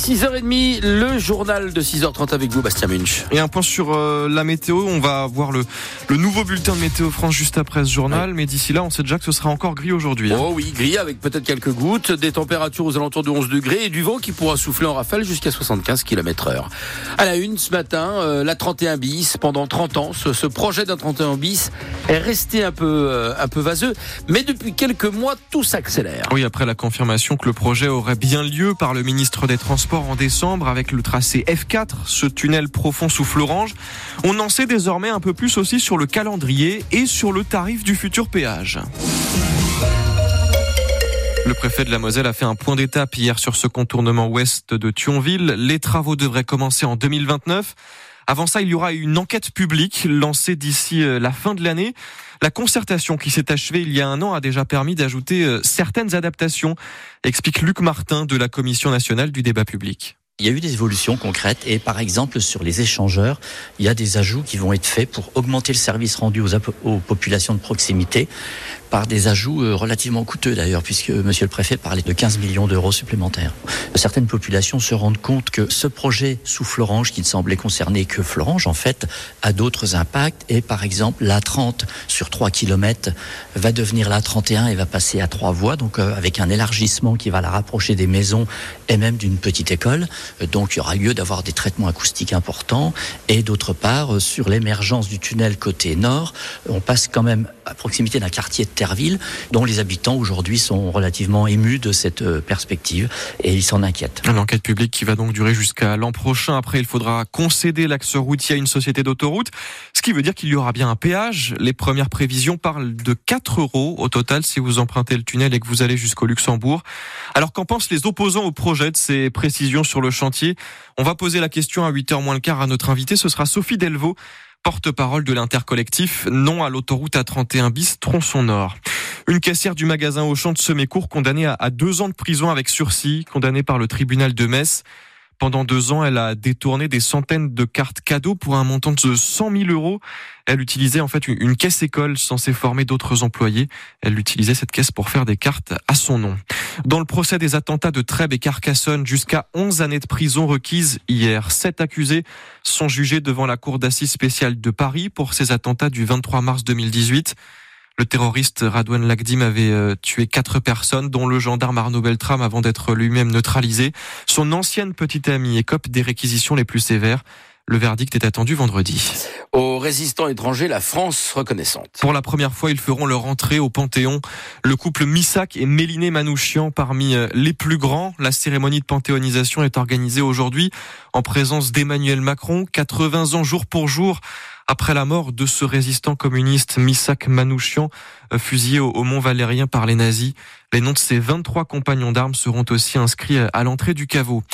6h30, le journal de 6h30 avec vous, Bastien Munch. Et un point sur euh, la météo. On va voir le, le nouveau bulletin de Météo France juste après ce journal. Mais d'ici là, on sait déjà que ce sera encore gris aujourd'hui. Hein. Oh oui, gris avec peut-être quelques gouttes, des températures aux alentours de 11 degrés et du vent qui pourra souffler en rafale jusqu'à 75 km heure. À la une ce matin, euh, la 31 bis, pendant 30 ans, ce, ce projet d'un 31 bis est resté un peu, euh, un peu vaseux. Mais depuis quelques mois, tout s'accélère. Oui, après la confirmation que le projet aurait bien lieu par le ministre des Transports en décembre avec le tracé F4, ce tunnel profond sous Florange. On en sait désormais un peu plus aussi sur le calendrier et sur le tarif du futur péage. Le préfet de la Moselle a fait un point d'étape hier sur ce contournement ouest de Thionville. Les travaux devraient commencer en 2029. Avant ça, il y aura une enquête publique lancée d'ici euh, la fin de l'année. La concertation qui s'est achevée il y a un an a déjà permis d'ajouter euh, certaines adaptations, explique Luc Martin de la Commission nationale du débat public. Il y a eu des évolutions concrètes et par exemple sur les échangeurs, il y a des ajouts qui vont être faits pour augmenter le service rendu aux, aux populations de proximité par des ajouts euh, relativement coûteux d'ailleurs, puisque Monsieur le Préfet parlait de 15 millions d'euros supplémentaires. Certaines populations se rendent compte que ce projet sous Florange, qui ne semblait concerner que Florange, en fait, a d'autres impacts. Et par exemple, la 30 sur 3 km va devenir la 31 et va passer à trois voies, donc euh, avec un élargissement qui va la rapprocher des maisons et même d'une petite école. Donc il y aura lieu d'avoir des traitements acoustiques importants. Et d'autre part, sur l'émergence du tunnel côté nord, on passe quand même à proximité d'un quartier de Terreville, dont les habitants aujourd'hui sont relativement émus de cette euh, perspective et ils s'en inquiètent. Une enquête publique qui va donc durer jusqu'à l'an prochain. Après, il faudra concéder l'axe routier à une société d'autoroute, ce qui veut dire qu'il y aura bien un péage. Les premières prévisions parlent de 4 euros au total si vous empruntez le tunnel et que vous allez jusqu'au Luxembourg. Alors qu'en pensent les opposants au projet de ces précisions sur le chantier? On va poser la question à 8h moins le quart à notre invité. Ce sera Sophie Delvaux porte-parole de l'intercollectif Non à l'autoroute A31 bis tronçon nord. Une caissière du magasin Auchan de Semécourt condamnée à deux ans de prison avec sursis, condamnée par le tribunal de Metz. Pendant deux ans, elle a détourné des centaines de cartes cadeaux pour un montant de 100 000 euros. Elle utilisait en fait une caisse école censée former d'autres employés. Elle utilisait cette caisse pour faire des cartes à son nom. Dans le procès des attentats de Trèbes et Carcassonne, jusqu'à 11 années de prison requises hier. Sept accusés sont jugés devant la Cour d'assises spéciale de Paris pour ces attentats du 23 mars 2018. Le terroriste Radouane Lagdim avait euh, tué quatre personnes, dont le gendarme Arnaud Beltrame avant d'être lui-même neutralisé. Son ancienne petite amie écope des réquisitions les plus sévères. Le verdict est attendu vendredi. Aux résistants étrangers, la France reconnaissante. Pour la première fois, ils feront leur entrée au Panthéon. Le couple Missak et Méliné Manouchian parmi euh, les plus grands. La cérémonie de panthéonisation est organisée aujourd'hui en présence d'Emmanuel Macron, 80 ans jour pour jour après la mort de ce résistant communiste Misak Manouchian, euh, fusillé au Mont Valérien par les nazis. Les noms de ses 23 compagnons d'armes seront aussi inscrits à l'entrée du caveau.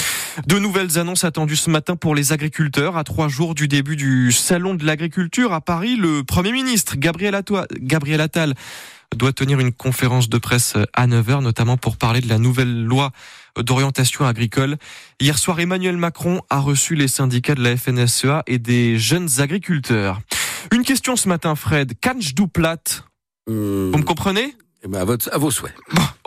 De nouvelles annonces attendues ce matin pour les agriculteurs. À trois jours du début du Salon de l'agriculture à Paris, le Premier ministre Gabriel, Attal doit tenir une conférence de presse à 9h, notamment pour parler de la nouvelle loi d'orientation agricole. Hier soir, Emmanuel Macron a reçu les syndicats de la FNSEA et des jeunes agriculteurs. Une question ce matin, Fred. Kanj Douplat. Euh, Vous me comprenez? Eh ben, à, vos souhaits.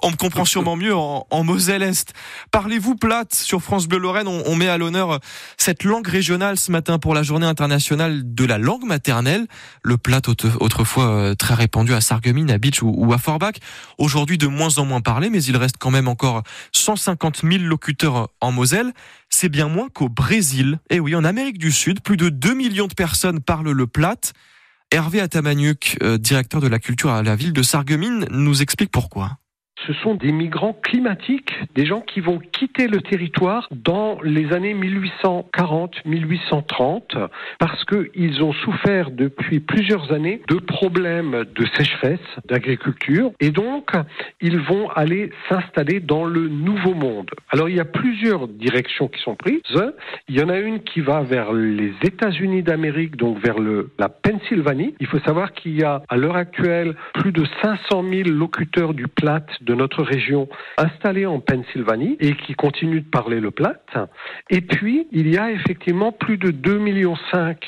on me comprend sûrement mieux en, Moselle-Est. Parlez-vous plate sur France Bleu Lorraine? On, met à l'honneur cette langue régionale ce matin pour la journée internationale de la langue maternelle. Le plate autrefois euh, très répandu à Sarreguemines, à Beach ou, à Forbach. Aujourd'hui de moins en moins parlé, mais il reste quand même encore 150 000 locuteurs en Moselle. C'est bien moins qu'au Brésil. Et oui, en Amérique du Sud, plus de 2 millions de personnes parlent le plate. Hervé Atamaniuk, euh, directeur de la culture à la ville de Sarreguemines, nous explique pourquoi ce sont des migrants climatiques, des gens qui vont quitter le territoire dans les années 1840-1830 parce qu'ils ont souffert depuis plusieurs années de problèmes de sécheresse, d'agriculture et donc ils vont aller s'installer dans le nouveau monde. Alors il y a plusieurs directions qui sont prises. Il y en a une qui va vers les États-Unis d'Amérique, donc vers la Pennsylvanie. Il faut savoir qu'il y a à l'heure actuelle plus de 500 000 locuteurs du Platte de notre région installés en Pennsylvanie et qui continuent de parler le plat. Et puis, il y a effectivement plus de 2,5 millions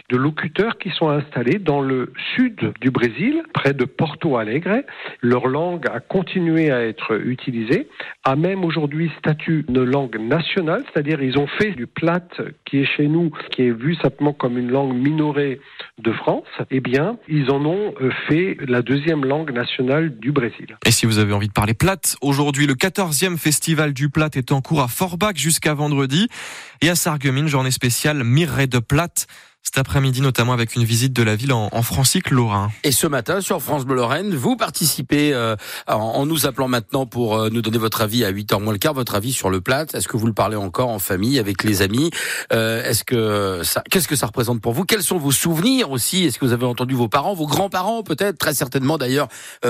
de locuteurs qui sont installés dans le sud du Brésil, près de Porto Alegre. Leur langue a continué à être utilisée, a même aujourd'hui statut de langue nationale, c'est-à-dire ils ont fait du plat qui est chez nous, qui est vu simplement comme une langue minorée de France, eh bien, ils en ont euh, fait la deuxième langue nationale du Brésil. Et si vous avez envie de parler plate, aujourd'hui, le 14e festival du plat est en cours à Forbach jusqu'à vendredi. Et à Sarreguemines, journée spéciale Mireille de Plate cet après-midi, notamment avec une visite de la ville en, en Francique Lorrain. Et ce matin, sur France Bleu Lorraine, vous participez euh, en, nous appelant maintenant pour euh, nous donner votre avis à 8h moins le quart, votre avis sur le plat. Est-ce que vous le parlez encore en famille, avec les amis? Euh, Est-ce que ça, qu'est-ce que ça représente pour vous? Quels sont vos souvenirs aussi? Est-ce que vous avez entendu vos parents, vos grands-parents peut-être, très certainement d'ailleurs,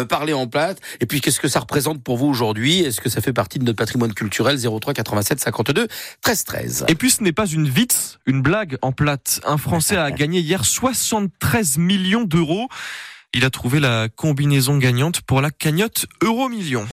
parler en plat? Et puis, qu'est-ce que ça représente pour vous aujourd'hui? Est-ce que ça fait partie de notre patrimoine culturel? 03 87 52 13 13 Et puis, ce n'est pas une vite, une blague en plate. Un Français a gagné hier 73 millions d'euros. Il a trouvé la combinaison gagnante pour la cagnotte Euro Million.